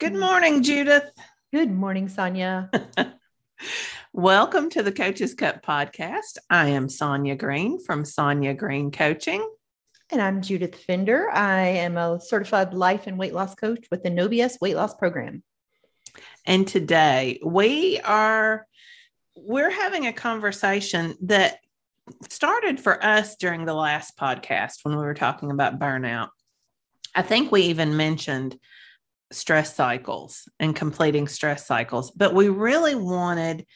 Good morning, Judith. Good morning, Sonya. Welcome to the Coaches Cup podcast. I am Sonya Green from Sonya Green Coaching. And I'm Judith Fender. I am a certified life and weight loss coach with the Nobius weight loss program. And today we are we're having a conversation that started for us during the last podcast when we were talking about burnout. I think we even mentioned stress cycles and completing stress cycles, but we really wanted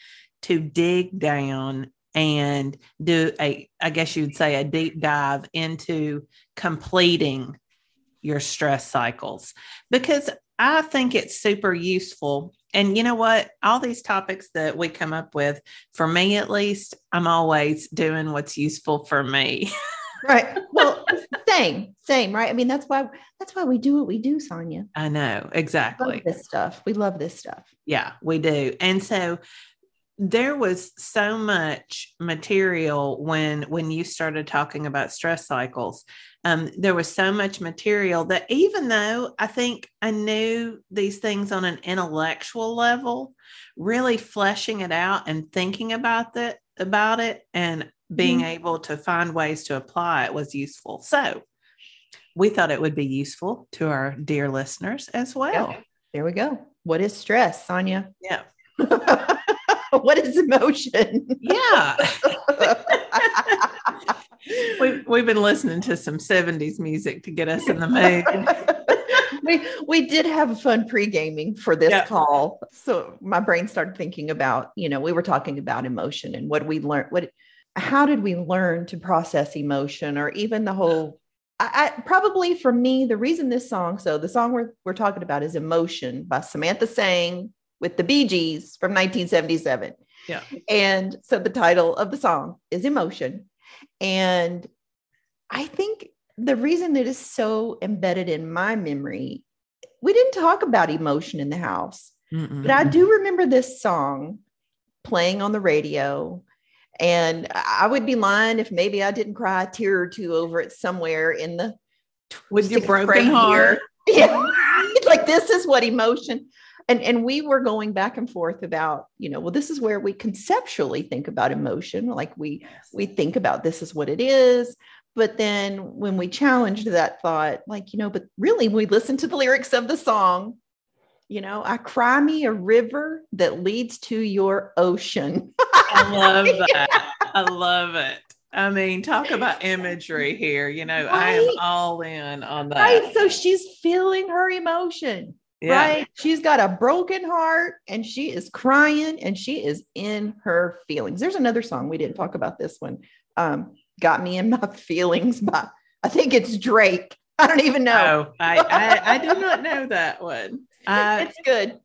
to dig down and do a, I guess you'd say, a deep dive into completing your stress cycles because I think it's super useful. And you know what? All these topics that we come up with, for me at least, I'm always doing what's useful for me. right. Well, same, same, right? I mean, that's why that's why we do what we do, Sonya. I know exactly this stuff. We love this stuff. Yeah, we do. And so there was so much material when when you started talking about stress cycles um, there was so much material that even though i think i knew these things on an intellectual level really fleshing it out and thinking about that about it and being mm-hmm. able to find ways to apply it was useful so we thought it would be useful to our dear listeners as well yeah. there we go what is stress sonya yeah what is emotion? Yeah. we, we've been listening to some 70s music to get us in the mood. we, we did have a fun pre-gaming for this yeah. call. So my brain started thinking about, you know, we were talking about emotion and what we learned, what, how did we learn to process emotion or even the whole I, I, probably for me, the reason this song, so the song we're, we're talking about is Emotion by Samantha Sang, with the Bee Gees from 1977. Yeah. And so the title of the song is Emotion. And I think the reason that is so embedded in my memory, we didn't talk about emotion in the house, Mm-mm. but I do remember this song playing on the radio. And I would be lying if maybe I didn't cry a tear or two over it somewhere in the with your broken heart. Yeah. like this is what emotion and and we were going back and forth about you know well this is where we conceptually think about emotion like we yes. we think about this is what it is but then when we challenged that thought like you know but really we listen to the lyrics of the song you know i cry me a river that leads to your ocean i love that i love it I mean, talk about imagery here. You know, right? I am all in on that. Right. So she's feeling her emotion yeah. right? She's got a broken heart and she is crying and she is in her feelings. There's another song we didn't talk about this one. Um, got me in my feelings by I think it's Drake. I don't even know. Oh, I, I, I do not know that one. Uh, it's good.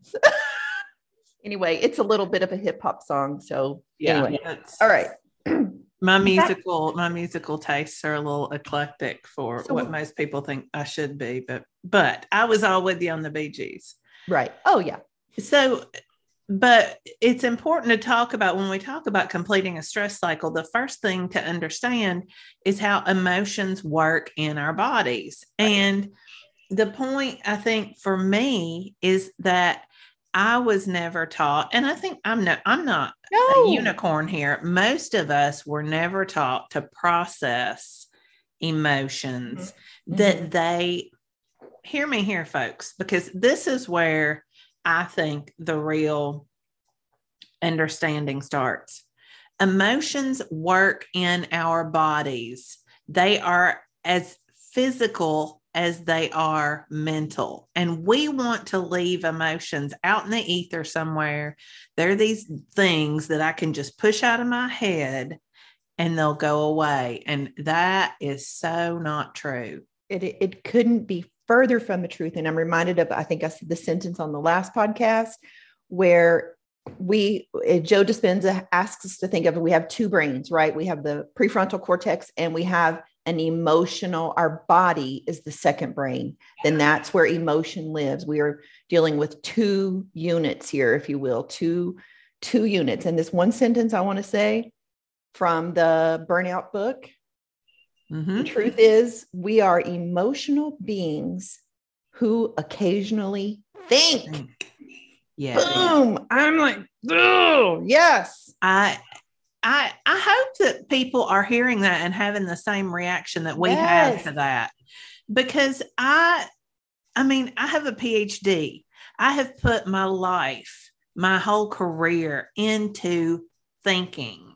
Anyway, it's a little bit of a hip hop song. So yeah, anyway. all right. my musical my musical tastes are a little eclectic for so, what most people think I should be, but but I was all with you on the Bee Gees. Right. Oh yeah. So but it's important to talk about when we talk about completing a stress cycle the first thing to understand is how emotions work in our bodies and the point i think for me is that I was never taught, and I think I'm not I'm not no. a unicorn here. Most of us were never taught to process emotions mm-hmm. that they hear me here, folks, because this is where I think the real understanding starts. Emotions work in our bodies. They are as physical as they are mental. And we want to leave emotions out in the ether somewhere. There are these things that I can just push out of my head and they'll go away. And that is so not true. It, it couldn't be further from the truth. And I'm reminded of, I think I said the sentence on the last podcast where we eh, joe dispenza asks us to think of we have two brains right we have the prefrontal cortex and we have an emotional, our body is the second brain, then that's where emotion lives. We are dealing with two units here, if you will, two, two units. And this one sentence I want to say from the burnout book. Mm-hmm. The truth is, we are emotional beings who occasionally think. Yeah. Boom. I'm like, oh, yes. I I I hope that people are hearing that and having the same reaction that we Yes. have to that. Because I I mean, I have a PhD. I have put my life, my whole career into thinking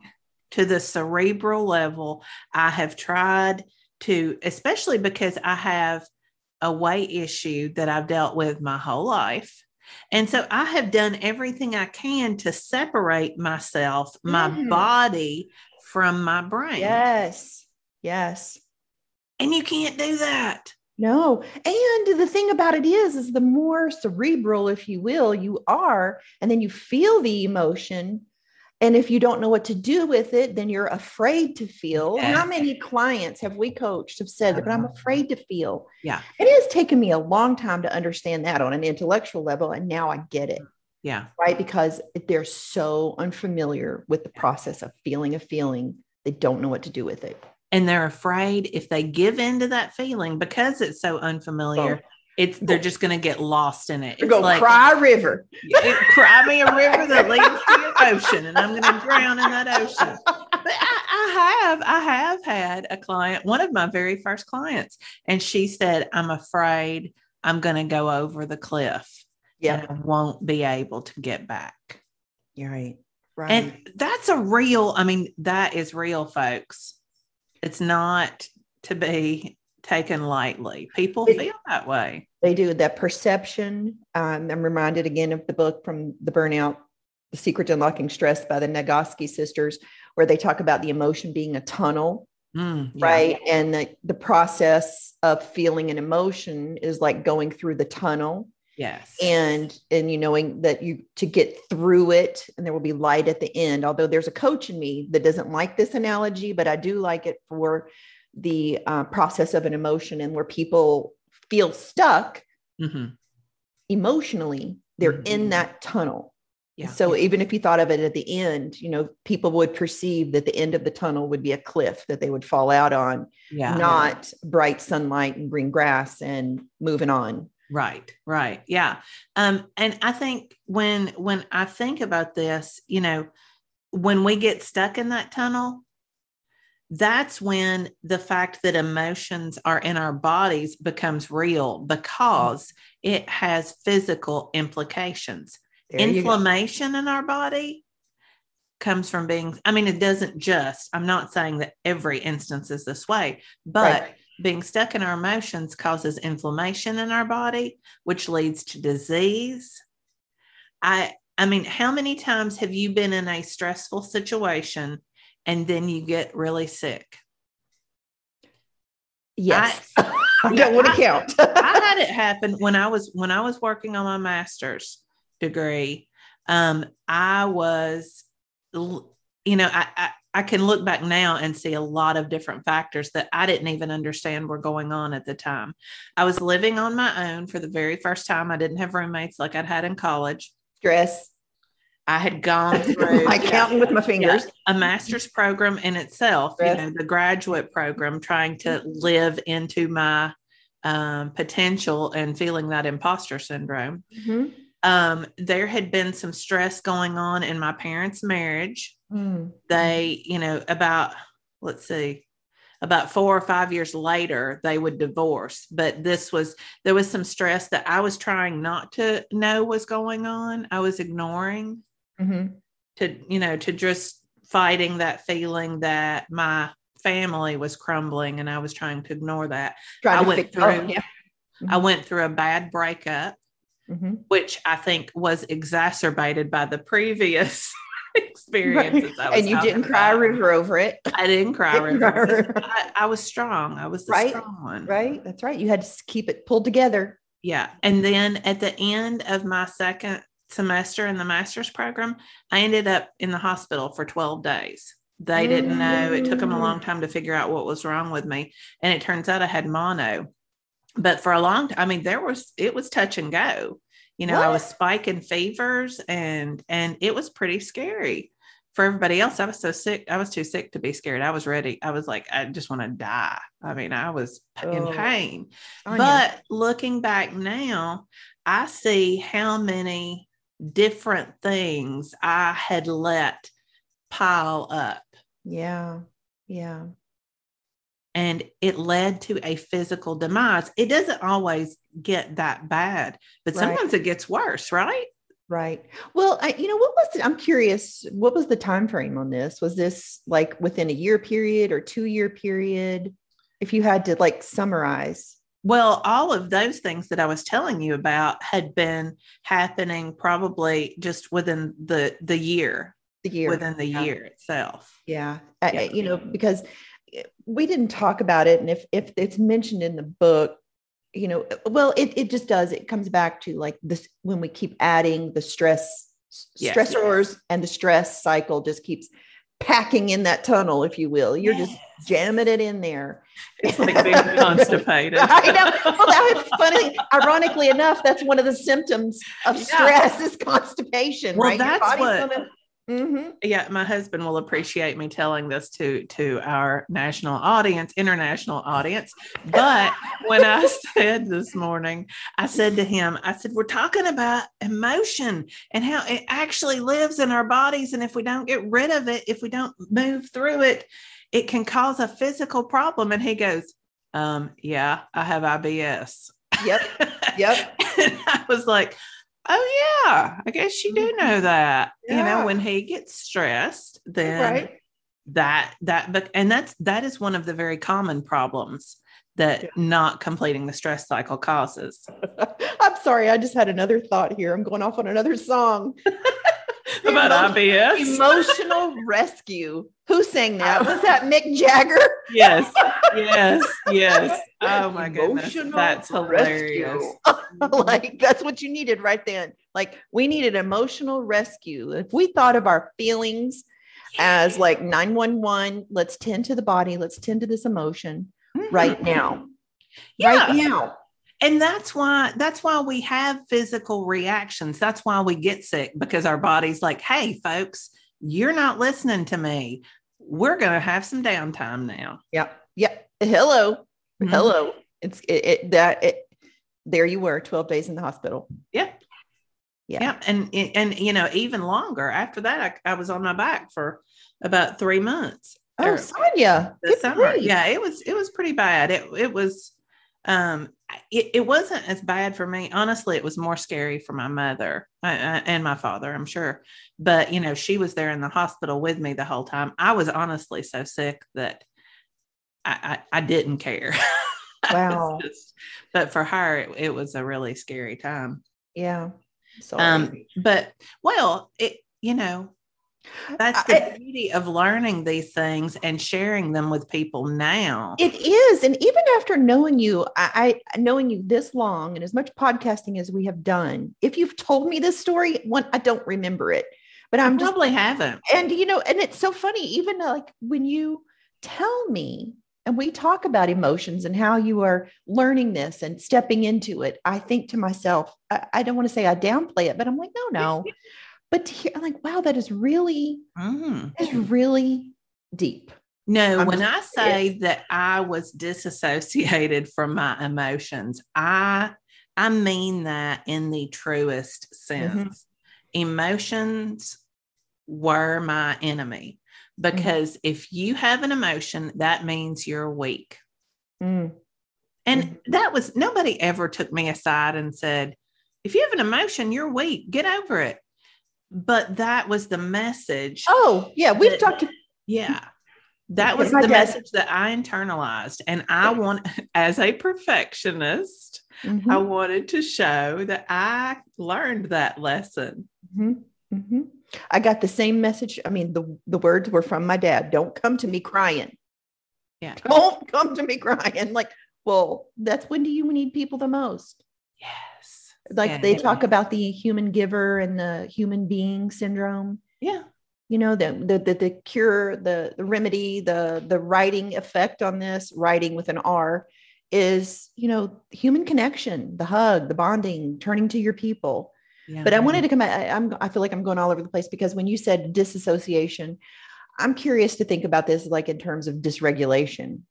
to the cerebral level. I have tried to, especially because I have a weight issue that I've dealt with my whole life. And so I have done everything I can to separate myself, my Mhm. body from my brain. Yes. Yes. And you can't do that. No. And the thing about it is, is the more cerebral, if you will, you are, and then you feel the emotion. And if you don't know what to do with it, then you're afraid to feel. Yeah. How many clients have we coached have said, but I'm Uh-huh. afraid to feel? Yeah. It has taken me a long time to understand that on an intellectual level. And now I get it, Yeah. right? Because they're so unfamiliar with the process of feeling a feeling, they don't know what to do with it. And they're afraid if they give into that feeling because it's so unfamiliar, Boom. It's they're just going to get lost in it. You're It's going like, cry a river. it- cry me a river that leads to your ocean, and I'm going to drown in that ocean. But I, I have, I have had a client, one of my very first clients, and she said, "I'm afraid I'm going to go over the cliff, Yeah. and I won't be able to get back." You're right. Right. And that's a real, I mean, that is real, folks. It's not to be taken lightly. People It- feel that way. They do that perception. Um, I'm reminded again of the book from the burnout, The Secret to Unlocking Stress by the Nagoski sisters, where they talk about the emotion being a tunnel, Mm, yeah. right? And the, the process of feeling an emotion is like going through the tunnel Yes. and and you knowing that you to get through it and there will be light at the end although there's a coach in me that doesn't like this analogy but i do like it for the uh, process of an emotion and where people feel stuck Mhm. emotionally they're Mhm. in that tunnel Yeah. so even if you thought of it at the end you know people would perceive that the end of the tunnel would be a cliff that they would fall out on yeah. not bright sunlight and green grass and moving on Right, right. Yeah. Um, and I think when when I think about this, you know, when we get stuck in that tunnel, that's when the fact that emotions are in our bodies becomes real because it has physical implications. There. Inflammation in our body comes from being, I mean, it doesn't just, I'm not saying that every instance is this way, but Right. being stuck in our emotions causes inflammation in our body which leads to disease i i mean how many times have you been in a stressful situation and then you get really sick. Yes. I, Yeah, don't want to I- count. I had it happen when i was when i was working on my master's degree um i was you know I, I i can look back now and see a lot of different factors that i didn't even understand were going on at the time. I was living on my own for the very first time. I didn't have roommates like i'd had in college. Stress i had gone through i counting with my fingers a master's program in itself, you know, the graduate program, trying to live into my um, potential and feeling that imposter syndrome. Mhm. Um, there had been some stress going on in my parents' marriage. Mm. They, you know, about, let's see, about four or five years later, they would divorce. But this was, there was some stress that I was trying not to know was going on. I was ignoring Mhm. to you know to just fighting that feeling that my family was crumbling and i was trying to ignore that Trying I went fix- oh, through- yeah. i went through a bad breakup Mhm. which i think was exacerbated by the previous experiences I was and you didn't cry about. river over it i didn't cry Didn't river cry a river. I, I was strong i was the Right, strong one right that's right you had to keep it pulled together Yeah. And then at the end of my second semester in the master's program, I ended up in the hospital for 12 days. They didn't know. It took them a long Mm. time to figure out what was wrong with me. And it turns out I had mono. But for a long time, I mean, there was, it was touch and go. You know, I was spiking fevers and, and it was pretty scary for everybody else. I was so sick. I was too sick to be scared. I was ready. I was like, I just want to die. I mean, I was in Oh. pain. Anya. But looking back now, I see how many different things I had let pile up. Yeah. Yeah. And it led to a physical demise. It doesn't always get that bad, but Right. sometimes it gets worse, right? Right. Well, I, you know, what was it? I'm curious. What was the time frame on this? Was this like within a year period or two year period? If you had to like summarize. Well, all of those things that I was telling you about had been happening probably just within the the year, The year. within the Yeah. year itself. Yeah. Yeah. I- you know, because eh, we didn't talk about it. And if if it's mentioned in the book, you know, eh, well, it, it just does. It comes back to like this when we keep adding the stress Yes. stressors and the stress cycle just keeps packing in that tunnel, if you will. You're just jamming it in there. It's like being constipated. I know. Well, that was funny. Ironically enough, that's one of the symptoms of Yeah. stress is constipation, Well, right? That's what- gonna- Mhm. yeah my husband will appreciate me telling this to to our national audience international audience but when i said this morning i said to him i said we're talking about emotion and how it actually lives in our bodies and if we don't get rid of it if we don't move through it it can cause a physical problem and he goes um yeah i have ibs Yep. Yep. and I was like, oh, yeah, I guess you do know mm-hmm. that. You know, when he gets stressed, then Right. that, that, and that's, that is one of the very common problems that Yeah. not completing the stress cycle causes. I'm sorry. I just had another thought here. I'm going off on another song. About IBS. Emotional rescue. Who sang that? Was that Mick Jagger? yes, yes, yes. Oh my goodness. That's hilarious. like that's what you needed right then. Like we needed emotional rescue. If we thought of our feelings as like 911, let's tend to the body, let's tend to this emotion right Mhm. now. Yeah. Right now. and that's why that's why we have physical reactions that's why we get sick because our body's like hey folks you're not listening to me we're going to have some downtime now Yep. Yep. Hello. Mhm. Hello. It's it, it that it there you were 12 days in the hospital. yeah Yeah. yeah and and you know even longer after that I, I was on my back for about three months Oh, Or- Sonya. the summer. grief. Yeah, it was it was pretty bad. It it was um it, it wasn't as bad for me. Honestly, it was more scary for my mother uh, uh, and my father, I'm sure. But you know, she was there in the hospital with me the whole time. I was honestly so sick that I I, I didn't care. Wow. just- but for her, it, it was a really scary time. Yeah. Sorry. Um, but well, it you know, that's I- the beauty of learning these things and sharing them with people now. It is. And even after knowing you, I, I knowing you this long and as much podcasting as we have done, if you've told me this story, one, I don't remember it. But I'm just probably haven't. and you know, and it's so funny, even uh, like when you tell me and we talk about emotions and how you are learning this and stepping into it, I think to myself, I, I don't want to say I downplay it, but I'm like, no, no. But to hear, I'm like, wow, that is really, Mhm. is really deep. No, I'm when I say that I was disassociated from my emotions, I I mean that in the truest sense. Emotions were my enemy because if you have an emotion, that means you're weak. Mm, And Mhm. that was nobody ever took me aside and said, if you have an emotion, you're weak, get over it. But that was the message. Oh, yeah. We've That- talked Yeah. That was the dad- message that I internalized. And I want, as a perfectionist, Mhm, I wanted to show that I learned that lesson. mhm, mhm. I got the same message. I mean, the, the words were from my dad. Don't come to me crying. Yeah. Don't come to me crying. Like, well, that's when do you need people the most? Yes. Like Yeah, they yeah. talk about the human giver and the human being syndrome. Yeah. You know, the the the, the cure, the the remedy, the the writing effect on this, writing with an R, is you know human connection, the hug, the bonding, turning to your people. yeah. But I wanted to come. I, I'm. I feel like I'm going all over the place because when you said disassociation, I'm curious to think about this like in terms of dysregulation.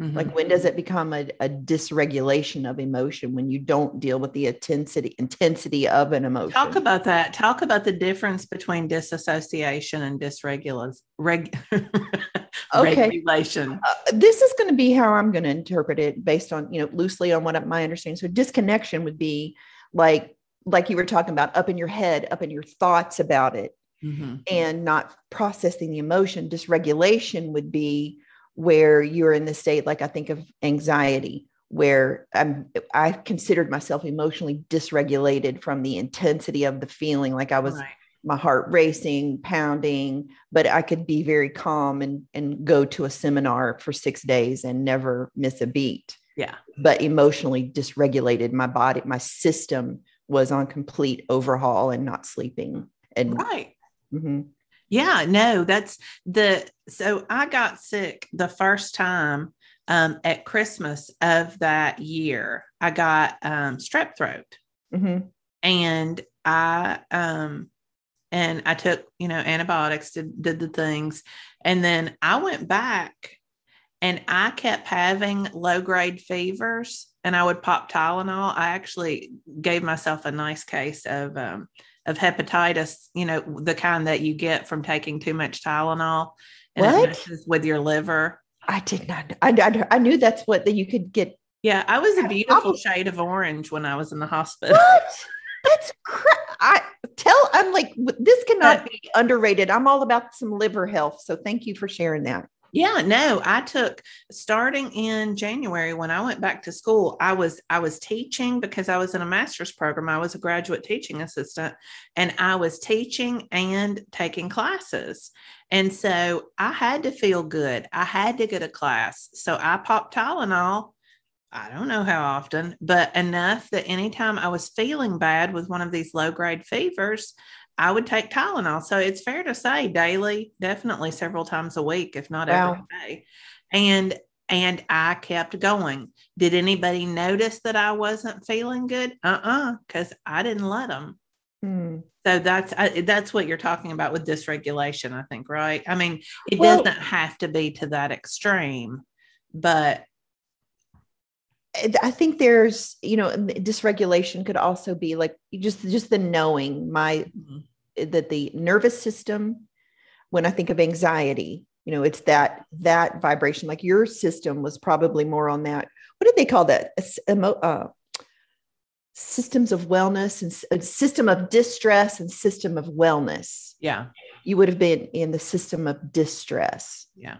Mm-hmm. Like when does it become a, a, dysregulation of emotion when you don't deal with the intensity intensity of an emotion? Talk about that. Talk about the difference between disassociation and dysregulation. Reg- okay. regulation. Uh, this is going to be how I'm going to interpret it based on you know loosely on what my understanding. So disconnection would be like like you were talking about up in your head, up in your thoughts about it, mm-hmm. and not processing the emotion. Dysregulation would be where you're in the state like i think of anxiety where i'm i considered myself emotionally dysregulated from the intensity of the feeling like i was right. my heart racing pounding but i could be very calm and and go to a seminar for 6 days and never miss a beat yeah but emotionally dysregulated my body my system was on complete overhaul and not sleeping and right mm-hmm. Yeah, no, that's the so I got sick the first time um, at Christmas of that year. I got um, strep throat, mm-hmm. and I um, and I took you know antibiotics, did, did the things, and then I went back, and I kept having low grade fevers, and I would pop Tylenol. I actually gave myself a nice case of um, of hepatitis, you know, the kind that you get from taking too much Tylenol and what? with your liver. I did not. I, I, I knew that's what that you could get. Yeah, I was a beautiful shade of orange when I was in the hospital. What? That's crap. I tell. I'm like, this cannot be underrated. I'm all about some liver health. So thank you for sharing that. Yeah, no, I took starting in January when I went back to school, I was I was teaching because I was in a master's program. I was a graduate teaching assistant and I was teaching and taking classes. And so I had to feel good. I had to get a class. So I popped Tylenol I don't know how often, but enough that anytime I was feeling bad with one of these low grade fevers, I would take Tylenol. So it's fair to say daily, definitely several times a week, if not wow. every day. And and I kept going. Did anybody notice that I wasn't feeling good? Uh-uh, because I didn't let them. Hmm. So that's I, that's what you're talking about with dysregulation, I think, right? I mean, it well, doesn't have to be to that extreme, but I think there's, you know, dysregulation could also be like just just the knowing my mm-hmm. That the nervous system. When I think of anxiety, you know, it's that that vibration. Like your system was probably more on that. What did they call that? Uh, systems of wellness and system of distress and system of wellness. Yeah, you would have been in the system of distress. Yeah.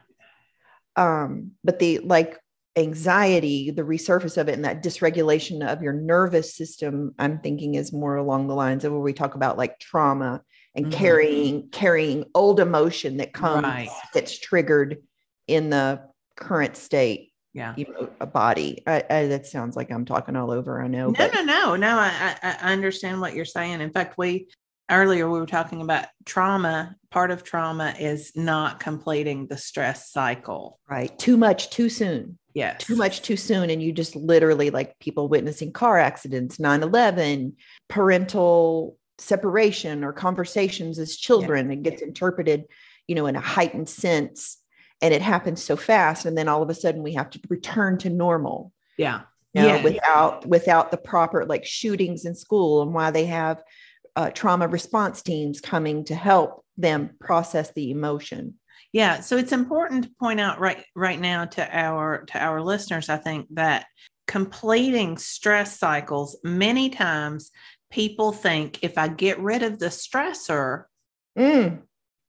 Um, but the like anxiety, the resurface of it, and that dysregulation of your nervous system, I'm thinking is more along the lines of where we talk about like trauma and mm-hmm. carrying carrying old emotion that comes right. that's triggered in the current state. Yeah, you know, a body. I, I, that sounds like I'm talking all over. I know. No, but- no, no, no. I, I understand what you're saying. In fact, we earlier we were talking about trauma part of trauma is not completing the stress cycle right too much too soon yes too much too soon and you just literally like people witnessing car accidents 9-11 parental separation or conversations as children yeah. it gets interpreted you know in a heightened sense and it happens so fast and then all of a sudden we have to return to normal yeah you know, yeah. without without the proper like shootings in school and why they have uh, trauma response teams coming to help them process the emotion yeah so it's important to point out right right now to our to our listeners i think that completing stress cycles many times people think if i get rid of the stressor mm.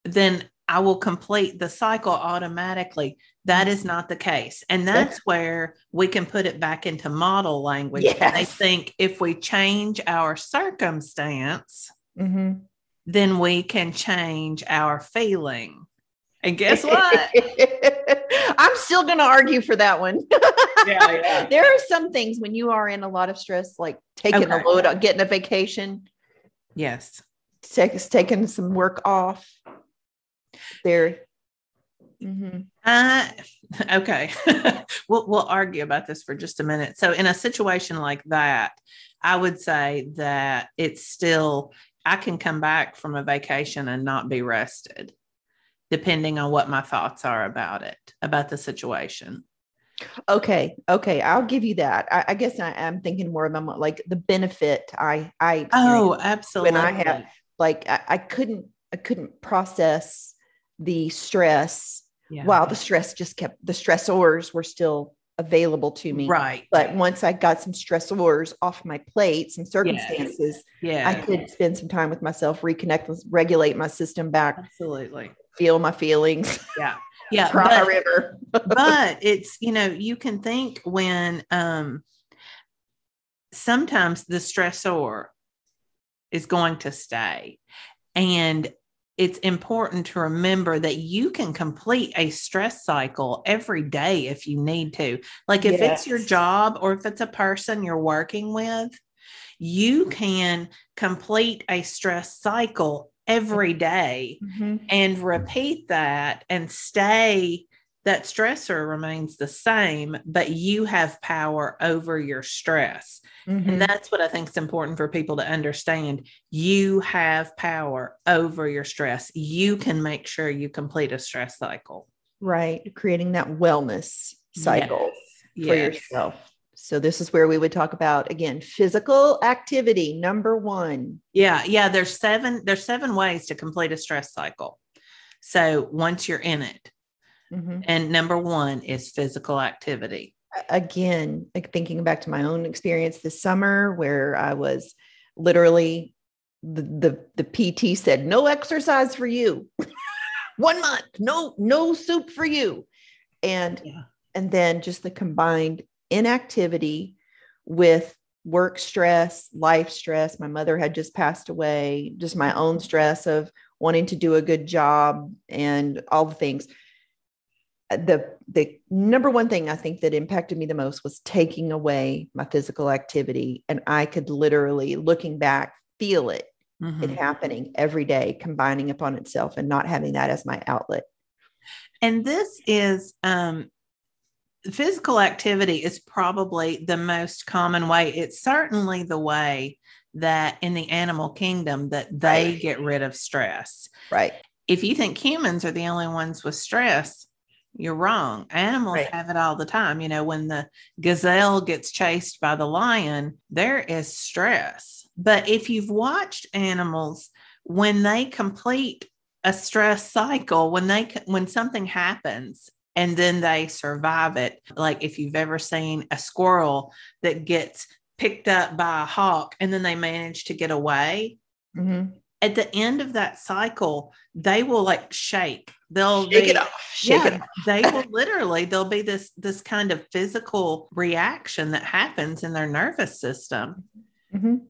then I will complete the cycle automatically. That is not the case. And that's where we can put it back into model language. Yes. I think if we change our circumstance, mm-hmm. then we can change our feeling. And guess what? I'm still going to argue for that one. yeah, yeah. There are some things when you are in a lot of stress, like taking okay. a load, getting a vacation. Yes. Take, taking some work off there. Mm-hmm. Uh, okay. we'll, we'll argue about this for just a minute. So, in a situation like that, I would say that it's still, I can come back from a vacation and not be rested, depending on what my thoughts are about it, about the situation. Okay, okay, I'll give you that. I, I guess I am thinking more about like the benefit I I oh absolutely when I have like I, I couldn't I couldn't process the stress yeah. while the stress just kept the stressors were still available to me. right But once I got some stressors off my plate, some circumstances, yeah I could spend some time with myself, reconnect, with regulate my system back, absolutely feel my feelings, yeah. Yeah cry but- river. but it's you know you can think when um sometimes the stressor is going to stay. And it's important to remember that you can complete a stress cycle every day if you need to. Like if it's your job or if it's a person you're working with you can complete a stress cycle every day Mhm. and repeat that and stay that stressor remains the same but you have power over your stress Mhm. and that's what i think is important for people to understand you have power over your stress you can make sure you complete a stress cycle right. Creating that wellness cycle Yes. for Yes. yourself. So this is where we would talk about again physical activity number 1. yeah yeah there's seven there's seven ways to complete a stress cycle so once you're in it Mhm. and number one is physical activity again, like thinking back to my own experience this summer where I was literally the the, the PT said no exercise for you. One month, no no soup for you. And Yeah. and then just the combined inactivity with work stress, life stress. My mother had just passed away, just my own stress of wanting to do a good job and all the things the the number one thing I think that impacted me the most was taking away my physical activity, and I could literally, looking back, feel it Mhm. it happening every day, combining upon itself, and not having that as my outlet. And this is um, physical activity is probably the most common way. It's certainly the way that in the animal kingdom that they Right. get rid of stress. Right. If you think humans are the only ones with stress, you're wrong. Animals Right. have it all the time. You know, when the gazelle gets chased by the lion, there is stress. But if you've watched animals when they complete a stress cycle, when they when something happens and then they survive it, like if you've ever seen a squirrel that gets picked up by a hawk and then they manage to get away, Mhm. at the end of that cycle, they will like shake. They'll Shake be, it off. Shake it yeah, off. they will literally there'll be this this kind of physical reaction that happens in their nervous system Mhm.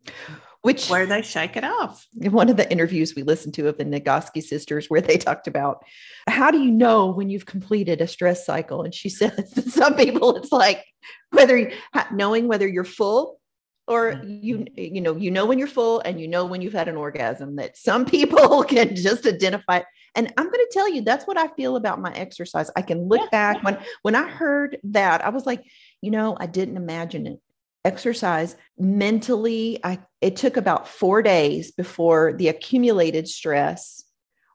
Which where they shake it off. in one of the interviews we listened to of the Nagoski sisters, where they talked about how do you know when you've completed a stress cycle? And she says, that some people, it's like whether knowing whether you're full or mm-hmm. you you know you know when you're full and you know when you've had an orgasm that some people can just identify and i'm going to tell you that's what i feel about my exercise i can look Yeah. back when when i heard that i was like you know i didn't imagine it exercise mentally i it took about 4 days before the accumulated stress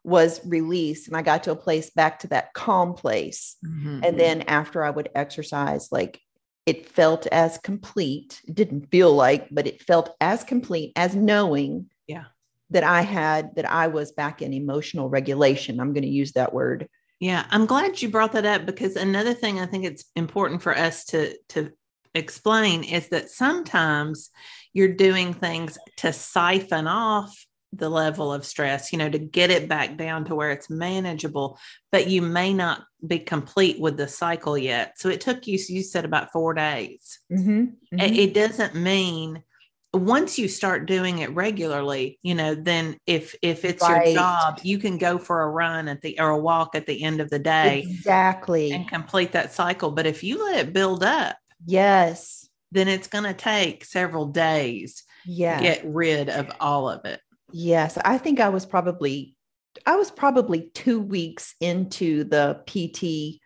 was released and i got to a place back to that calm place Mhm. and then after i would exercise like it felt as complete it didn't feel like but it felt as complete as knowing Yeah. that i had that i was back in emotional regulation i'm going to use that word Yeah, I'm glad you brought that up because another thing I think it's important for us to to explain is that sometimes you're doing things to siphon off the level of stress, you know, to get it back down to where it's manageable, but you may not be complete with the cycle yet. So it took you, you said about four days. mm-hmm. It- It doesn't mean once you start doing it regularly, you know, then if if it's Right. your job, you can go for a run at the or a walk at the end of the day exactly and complete that cycle. But if you let it build up, yes then it's going to take several days yeah to get rid of all of it. yes i think i was probably i was probably two weeks into the pt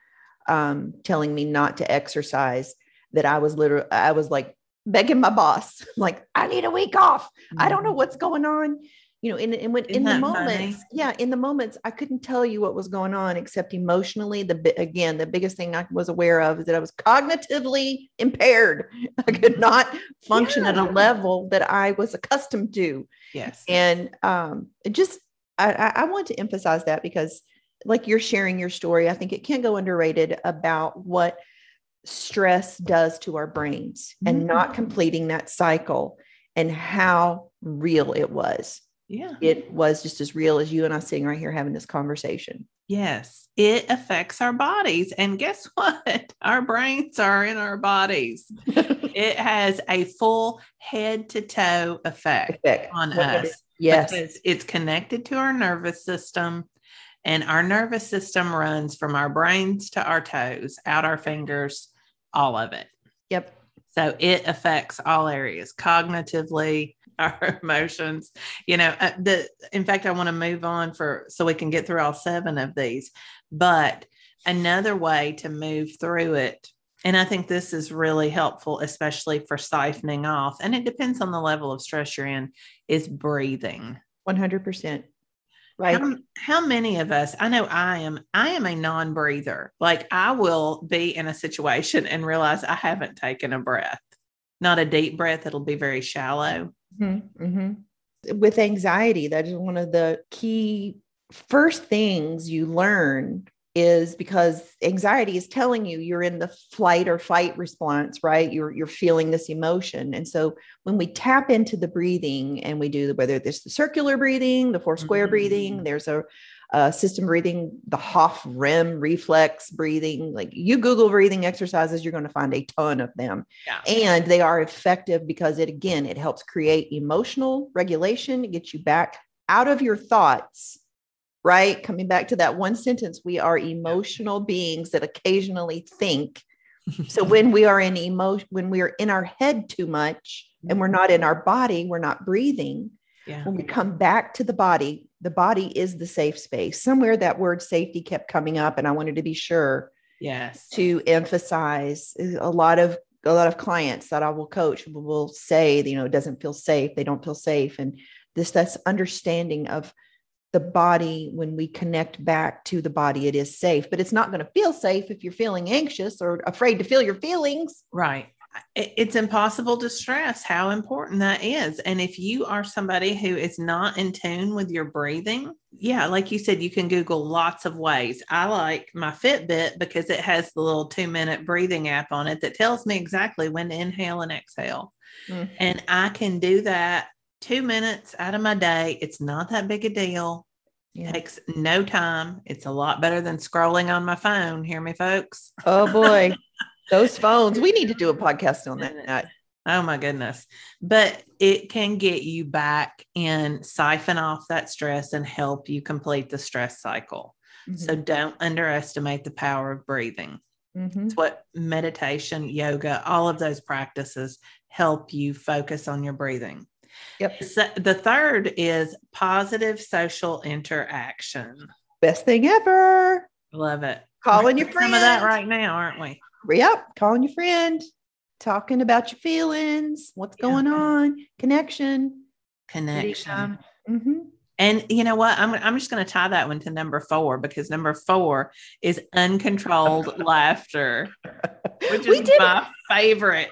um, telling me not to exercise that i was literally i was like begging my boss like i need a week off I don't know what's going on. You know, in, in when in the moments, funny? yeah, in the moments, I couldn't tell you what was going on except emotionally. The again, the biggest thing I was aware of is that I was cognitively impaired. I could not function at a level that I was accustomed to. Yes. And um, it just, I, I, want to emphasize that because, like you're sharing your story, I think it can go underrated about what stress does to our brains and not Mhm. completing that cycle and how real it was. Yeah. It was just as real as you and I sitting right here having this conversation. Yes, it affects our bodies. And guess what? Our brains are in our bodies. It has a full head to toe effect Effect. on What us. Yes. Because it's connected to our nervous system. And our nervous system runs from our brains to our toes, out our fingers, all of it. Yep. So it affects all areas cognitively, our emotions. You know, uh, the in fact, I want to move on for so we can get through all seven of these. But another way to move through it, and I think this is really helpful, especially for siphoning off, and it depends on the level of stress you're in, is breathing. 100%. Right. How, how many of us, I know I am, I am a non breather. Like I will be in a situation and realize I haven't taken a breath, not a deep breath. It'll be very shallow. Mhm, mhm. With anxiety, that is one of the key first things you learn is because anxiety is telling you you're in the flight or fight response, right? You're you're feeling this emotion. And so when we tap into the breathing and we do whether it's the circular breathing, the four square Mhm. breathing, there's a, a system breathing, the Hoff REM reflex breathing. Like you Google breathing exercises, you're going to find a ton of them Yeah. and they are effective because it again it helps create emotional regulation it gets you back out of your thoughts right coming back to that one sentence we are emotional beings that occasionally think so when we are in emotion when we are in our head too much and we're mm-hmm. not in our body we're not breathing yeah. when we come back to the body the body is the safe space somewhere that word safety kept coming up and i wanted to be sure Yes. to emphasize uh, a lot of a lot of clients that I will coach will say, you know, it doesn't feel safe. They don't feel safe. And this that's understanding of the body when we connect back to the body, it is safe, but it's not going to feel safe if you're feeling anxious or afraid to feel your feelings. Right. It- It's impossible to stress how important that is. And if you are somebody who is not in tune with your breathing, yeah, like you said, you can Google lots of ways. I like my Fitbit because it has the little two minute breathing app on it that tells me exactly when to inhale and exhale. Mm. And I can do that two minutes out of my day. It's not that big a deal. Yeah. Takes no time. It's a lot better than scrolling on my phone. Hear me, folks? Oh boy, those phones. We need to do a podcast on that. Oh my goodness. But it can get you back and siphon off that stress and help you complete the stress cycle. So Mhm, don't underestimate the power of breathing. mhm. It's what meditation, yoga, all of those practices help you focus on your breathing. Yep. So the third is positive social interaction. Best thing ever. Love it. Calling We're your doing Some of that right now, aren't we? Yep. Calling your friend, talking about your feelings, what's Yeah. going on, connection. Connection. Mhm. And you know what? I'm, I'm just going to tie that one to number four because number four is uncontrolled laughter, which is did- my favorite.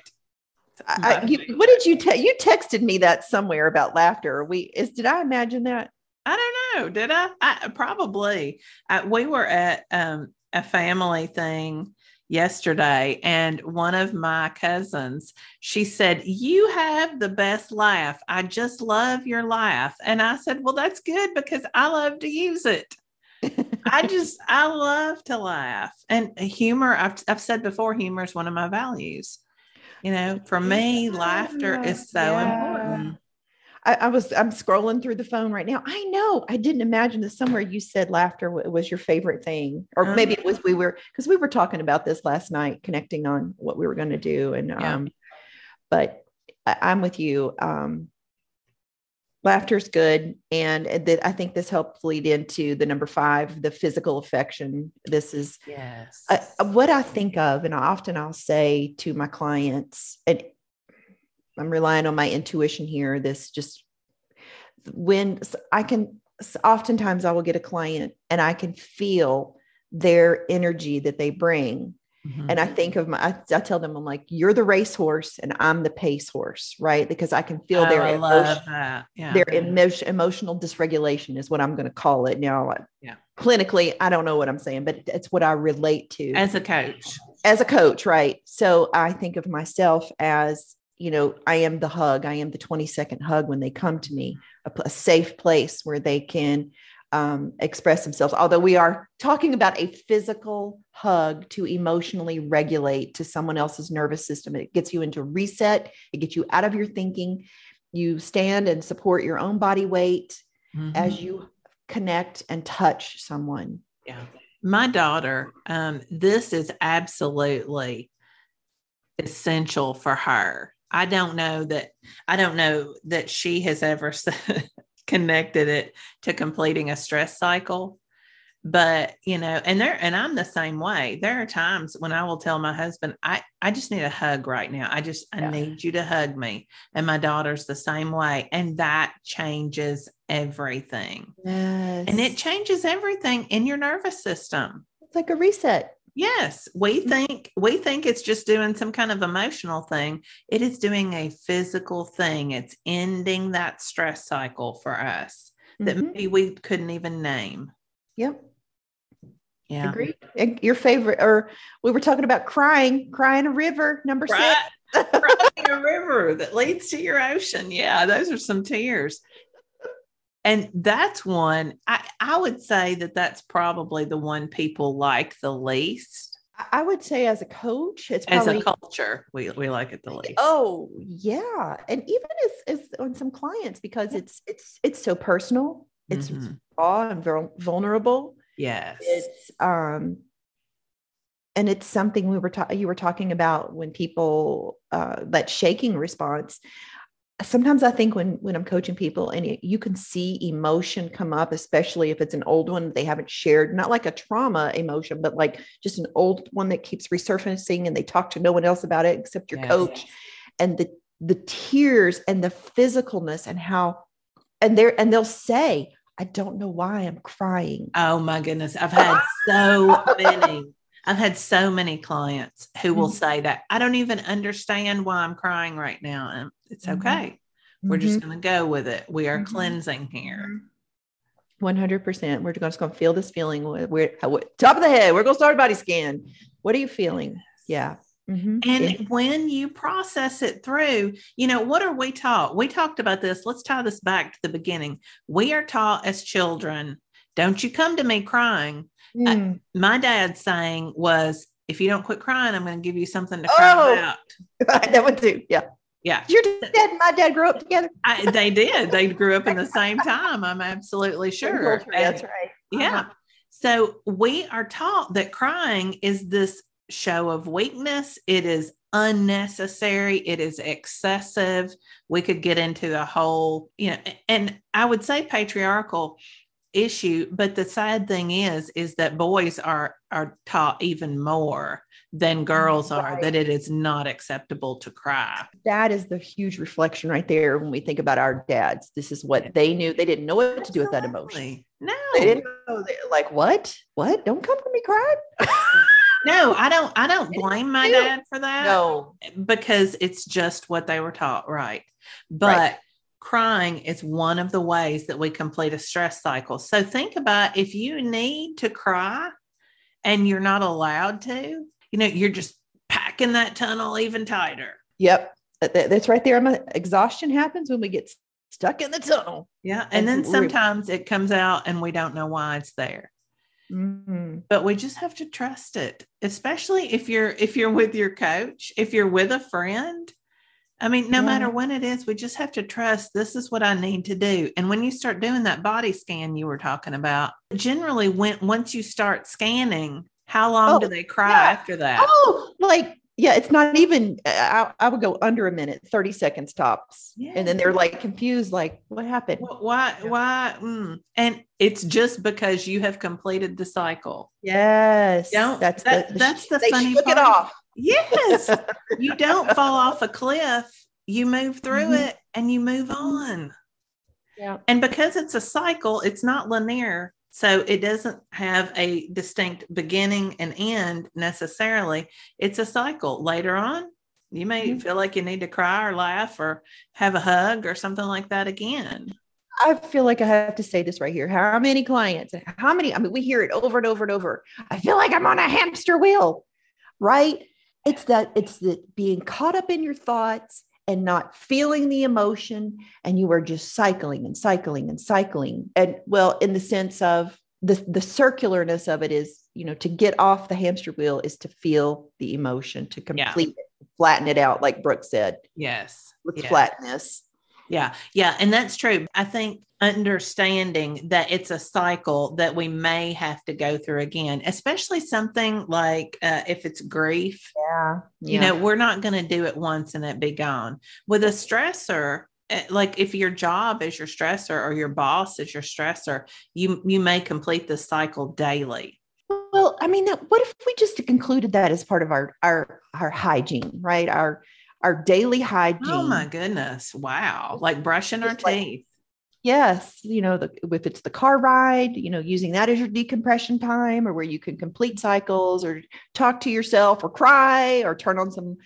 I, My you, favorite. what did you te- you texted me that somewhere about laughter? We is did I imagine that? I don't know. Did I? I probably. I, we were at um, a family thing yesterday, and one of my cousins, she said, "You have the best laugh. I just love your laugh." And I said, "Well, that's good because I love to use it." I just I love to laugh and humor. I've I've said before, humor is one of my values. You know, for me, laughter is so Yeah. important. I, I was I'm scrolling through the phone right now. I know I didn't imagine that somewhere you said laughter was your favorite thing, or Uh-huh. maybe it was we were because we were talking about this last night, connecting on what we were going to do, and Yeah. um, but I, I'm with you. Um, laughter's good, and that I think this helped lead into the number five, the physical affection. This is Yes. uh, what I think of, and often I'll say to my clients, and I'm relying on my intuition here. This just when I can, oftentimes I will get a client and I can feel their energy that they bring. Mm-hmm. And I think of my, I, I, tell them, I'm like, you're the racehorse and I'm the pace horse, right? Because I can feel oh, their, emotion, yeah. their emotion, emotional dysregulation is what I'm going to call it now. Yeah. Clinically, I don't know what I'm saying, but it's what I relate to as a coach. As a coach, right? So I think of myself as, you know, I am the hug. I am the 20 second hug when they come to me, a, a safe place where they can um, express themselves. Although we are talking about a physical hug to emotionally regulate to someone else's nervous system, it gets you into reset, it gets you out of your thinking. You stand and support your own body weight mm-hmm. as you connect and touch someone. Yeah. My daughter, um, this is absolutely essential for her. I don't know that I don't know that she has ever connected it to completing a stress cycle. But you know and there and i'm the same way. There are times when i will tell my husband i i just need a hug right now. I just i need you to hug me. And my daughter's the same way. And that changes everything. Yes. and it changes everything in your nervous system. It's like a reset Yes, we mm-hmm. think we think it's just doing some kind of emotional thing. It is doing a physical thing. It's ending that stress cycle for us that mm-hmm. maybe we couldn't even name. Yep. Yeah. Agreed. Your favorite, or we were talking about crying, crying a river, number six. crying a river that leads to your ocean. Yeah, those are some tears and that's one I, I would say that that's probably the one people like the least I would say as a coach, it's probably, as a culture, we, we like it the least. Oh yeah. And even as, as on some clients, because it's, it's, it's so personal. It's mm-hmm. raw and vulnerable. Yes. It's, um, and it's something we were talking, you were talking about when people, uh, that shaking response sometimes I think when when I'm coaching people and it, you can see emotion come up, especially if it's an old one they haven't shared, not like a trauma emotion, but like just an old one that keeps resurfacing and they talk to no one else about it except your yes. coach, and the the tears and the physicalness and how and they're and they'll say, I don't know why I'm crying. Oh my goodness, I've had so many. I've had so many clients who will mm-hmm. say that I don't even understand why I'm crying right now. And it's mm-hmm. okay. We're just mm-hmm. going to go with it. We are cleansing here. 100%. We're just going to feel this feeling. We're top of the head. We're going to start a body scan. What are you feeling? Yeah. Mm-hmm. And yeah. when you process it through, you know, what are we taught? We talked about this. Let's tie this back to the beginning. We are taught as children, don't you come to me crying. Mm. Uh, my dad's saying was, if you don't quit crying, I'm going to give you something to cry oh, about. that one too. Yeah. Yeah. Your dad and my dad grew up together. I, they did. They grew up in the same time. I'm absolutely sure. That's right. Yeah. Uh-huh. So we are taught that crying is this show of weakness. It is unnecessary. It is excessive. We could get into the whole, you know, and I would say patriarchal issue but the sad thing is is that boys are are taught even more than girls right. are that it is not acceptable to cry. That is the huge reflection right there when we think about our dads. This is what they knew. They didn't know what to do with that emotion. No. They didn't know. They, like what? What? Don't come to me crying? No i don't i don't blame my dad for that no. because it's just what they were taught right. But right crying is one of the ways that we complete a stress cycle. So think about if you need to cry and you're not allowed to, you know, you're just packing that tunnel even tighter. Yep. That's right there. Exhaustion happens when we get stuck in the tunnel. Yeah. And, and then sometimes it comes out and we don't know why it's there. Mm-hmm. But we just have to trust it, especially if you're if you're with your coach, if you're with a friend, I mean, no yeah. matter when it is, we just have to trust this is what I need to do. And when you start doing that body scan you were talking about, generally when once you start scanning, how long oh, do they cry yeah. after that? Oh, like yeah, it's not even I, I, would go under a minute, 30 seconds tops. Yeah. And then they're like confused, like, what happened? Why, why? Mm. And it's just because you have completed the cycle. Yes. Don't that's that, the, that's the they funny shook part. it off. Yes. you don't fall off a cliff. You move through mm-hmm. it and you move on. Yeah. And because it's a cycle, it's not linear. So it doesn't have a distinct beginning and end necessarily. It's a cycle. Later on, you may Mhm. feel like you need to cry or laugh or have a hug or something like that again. I feel like I have to say this right here. How many clients, how many, I mean, we hear it over and over and over. I feel like I'm on a hamster wheel, right? It's that, it's the being caught up in your thoughts and not feeling the emotion. And you are just cycling and cycling and cycling. And well, in the sense of the, the circularness of it is, you know, to get off the hamster wheel is to feel the emotion, to Yeah. complete it, flatten it out, like Brooke said, Yes. with yes. flatness. Yeah, yeah, and that's true. I think understanding that it's a cycle that we may have to go through again, especially something like uh, if it's grief, Yeah. you know, we're not going to do it once and it be gone. With a stressor, eh, like if your job is your stressor or your boss is your stressor, you you may complete the cycle daily. Well, I mean, that, what if we just concluded that as part of our our our hygiene, right? Our our daily hygiene. Oh my goodness! Wow, like brushing our like- teeth. Yes, you know, the, if it's the car ride, you know, using that as your decompression time, or where you can complete cycles, or talk to yourself, or cry, or turn on some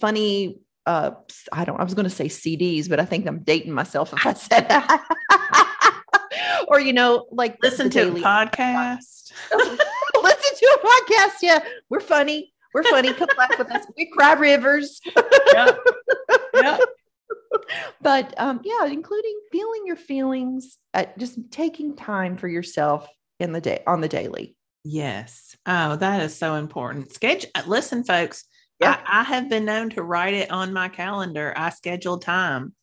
funny. Uh, I don't. I was going to say CDs, but I think I'm dating myself if I said that. or you know, like Listen to a podcast. listen to a podcast. Yeah, we're funny. We're funny. Come laugh with us. We cry rivers. yeah. yeah. but um, yeah, including feeling your feelings, uh, just taking time for yourself in the day on the daily. Yes. Oh, that is so important. Schedule. Listen, folks. Yeah. I, I have been known to write it on my calendar. I schedule time.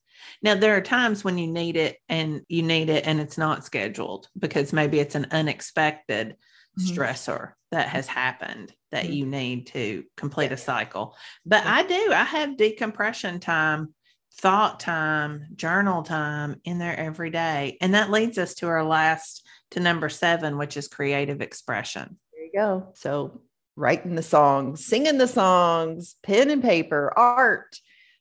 Now there are times when you need it and you need it and it's not scheduled because maybe it's an unexpected Mhm. stressor that has happened that Mhm. you need to complete a cycle. But Yeah. I do. I have decompression time, thought time, journal time in there every day. And that leads us to our last to number 7 which is creative expression. There you go. So writing the songs, singing the songs, pen and paper, art,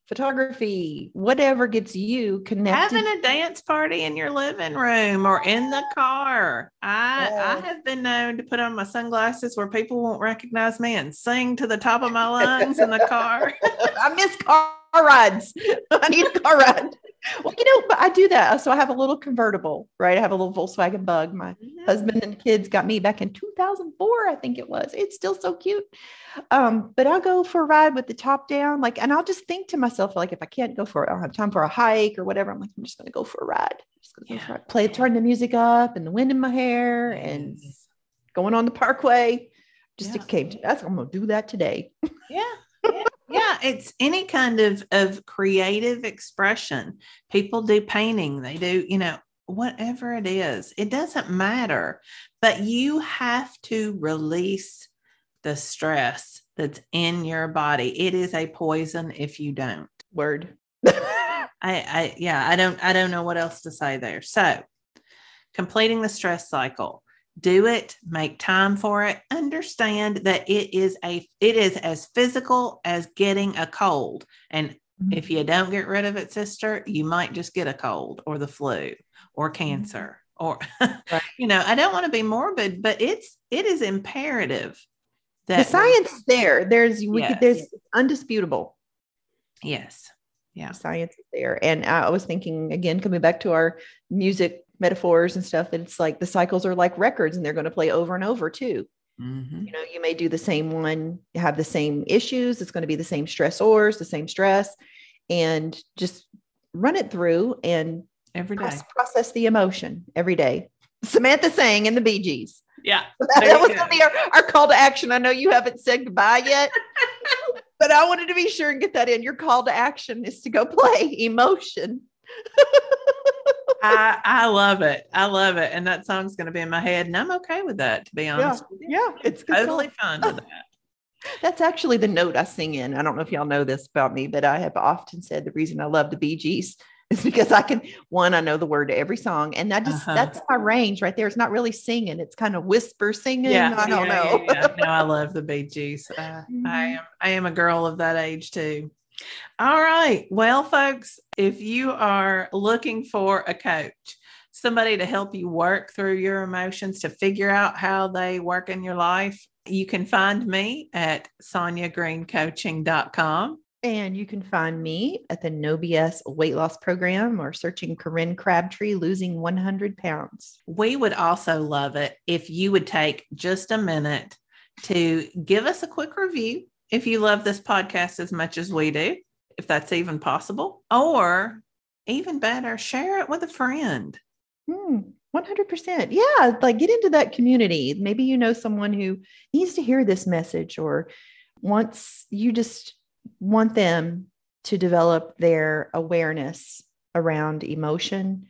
photography, whatever gets you connected. having a dance party in your living room or in the car. I Yeah. I have been known to put on my sunglasses where people won't recognize me and sing to the top of my lungs in the car. I miss car rides. I need a car ride. Well, you know, but I do that. So I have a little convertible, right? I have a little Volkswagen Bug. My husband and kids got me back in 2004 i think it was it's still so cute um but i'll go for a ride with the top down like and i'll just think to myself like if i can't go for it, i don't have time for a hike or whatever i'm like i'm just going to go for a ride I'm just gonna go Yeah. for a ride. play turn the music up and the wind in my hair and going on the parkway just Yeah. it came to that's i'm gonna do that today yeah yeah, it's any kind of of creative expression. People do painting they do you know whatever it is it doesn't matter. But you have to release the stress that's in your body. It is a poison if you don't. Word. I, I yeah i don't i don't know what else to say there. So completing the stress cycle do it make time for it understand that it is a it is as physical as getting a cold. And if mm-hmm. you don't get rid of it sister you might just get a cold or the flu or mm-hmm. cancer or Right. you know i don't want to be morbid but it's it is imperative that the science is there. There's we Yes. could there's undisputable. Yes. Yeah. Science is there. And I was thinking again, coming back to our music metaphors and stuff, that it's like the cycles are like records and they're going to play over and over too. Mhm. You know, you may do the same one, have the same issues. It's going to be the same stressors, the same stress, and just run it through and every day process, process the emotion every day. Samantha sang in the Bee Gees. yeah That, you was going to be our, our call to action. I know you haven't said goodbye yet, but I wanted to be sure and get that in. Your call to action is to go play emotion. I, I love it. I love it. And that song's going to be in my head. And I'm okay with that, to be honest. with you. Yeah, it's good Totally fine with that. That's actually the note I sing in. I don't know if y'all know this about me, but I have often said the reason I love the Bee Gees is because I can one, I know the word to every song, and I just Uh-huh. that's my range right there. It's not really singing; it's kind of whisper singing. Yeah. I don't yeah, know. yeah, yeah. No, I love the Bee Gees. Uh, I Mhm. am I am a girl of that age too. All right. Well, folks, if you are looking for a coach, somebody to help you work through your emotions, to figure out how they work in your life, you can find me at sonyagreencoaching.com. And you can find me at the No BS weight loss program or searching Corinne Crabtree losing 100 pounds. We would also love it if you would take just a minute to give us a quick review if you love this podcast as much as we do, if that's even possible, or even better, share it with a friend. Hmm. 100%. Yeah. Like get into that community. Maybe you know someone who needs to hear this message or wants you just want them to develop their awareness around emotion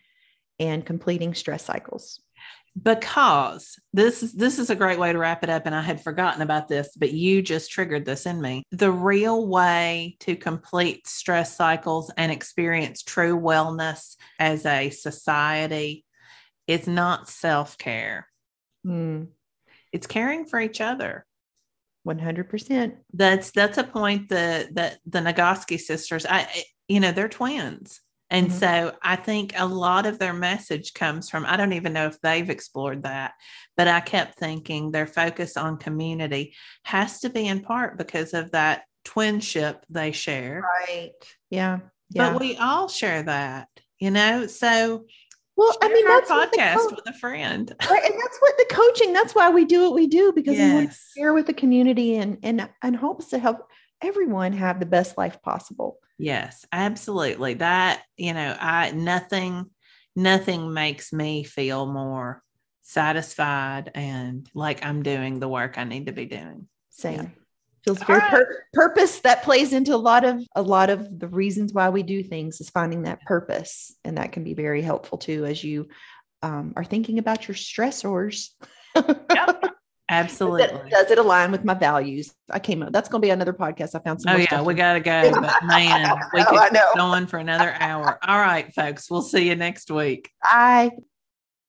and completing stress cycles because this is this is a great way to wrap it up and i had forgotten about this but you just triggered this in me. The real way to complete stress cycles and experience true wellness as a society is not self-care. Mm. it's caring for each other. 100% that's that's a point that that the nagoski sisters i you know they're twins and mm-hmm. so i think a lot of their message comes from i don't even know if they've explored that but i kept thinking their focus on community has to be in part because of that twinship they share right yeah yeah but we all share that you know so well, I mean, that's podcast co- with a friend, right? And that's what the coaching. That's why we do what we do because yes. we want to share with the community and and and hopes to help everyone have the best life possible. Yes, absolutely. That you know, I nothing nothing makes me feel more satisfied and like I'm doing the work I need to be doing. Same. Yeah feels very right. pur- purpose that plays into a lot of a lot of the reasons why we do things is finding that purpose and that can be very helpful too as you um, are thinking about your stressors yep. absolutely does it, does it, align with my values? I came up that's going to be another podcast i found some oh yeah we gotta go but man we oh, could go on for another hour. All right folks we'll see you next week. Bye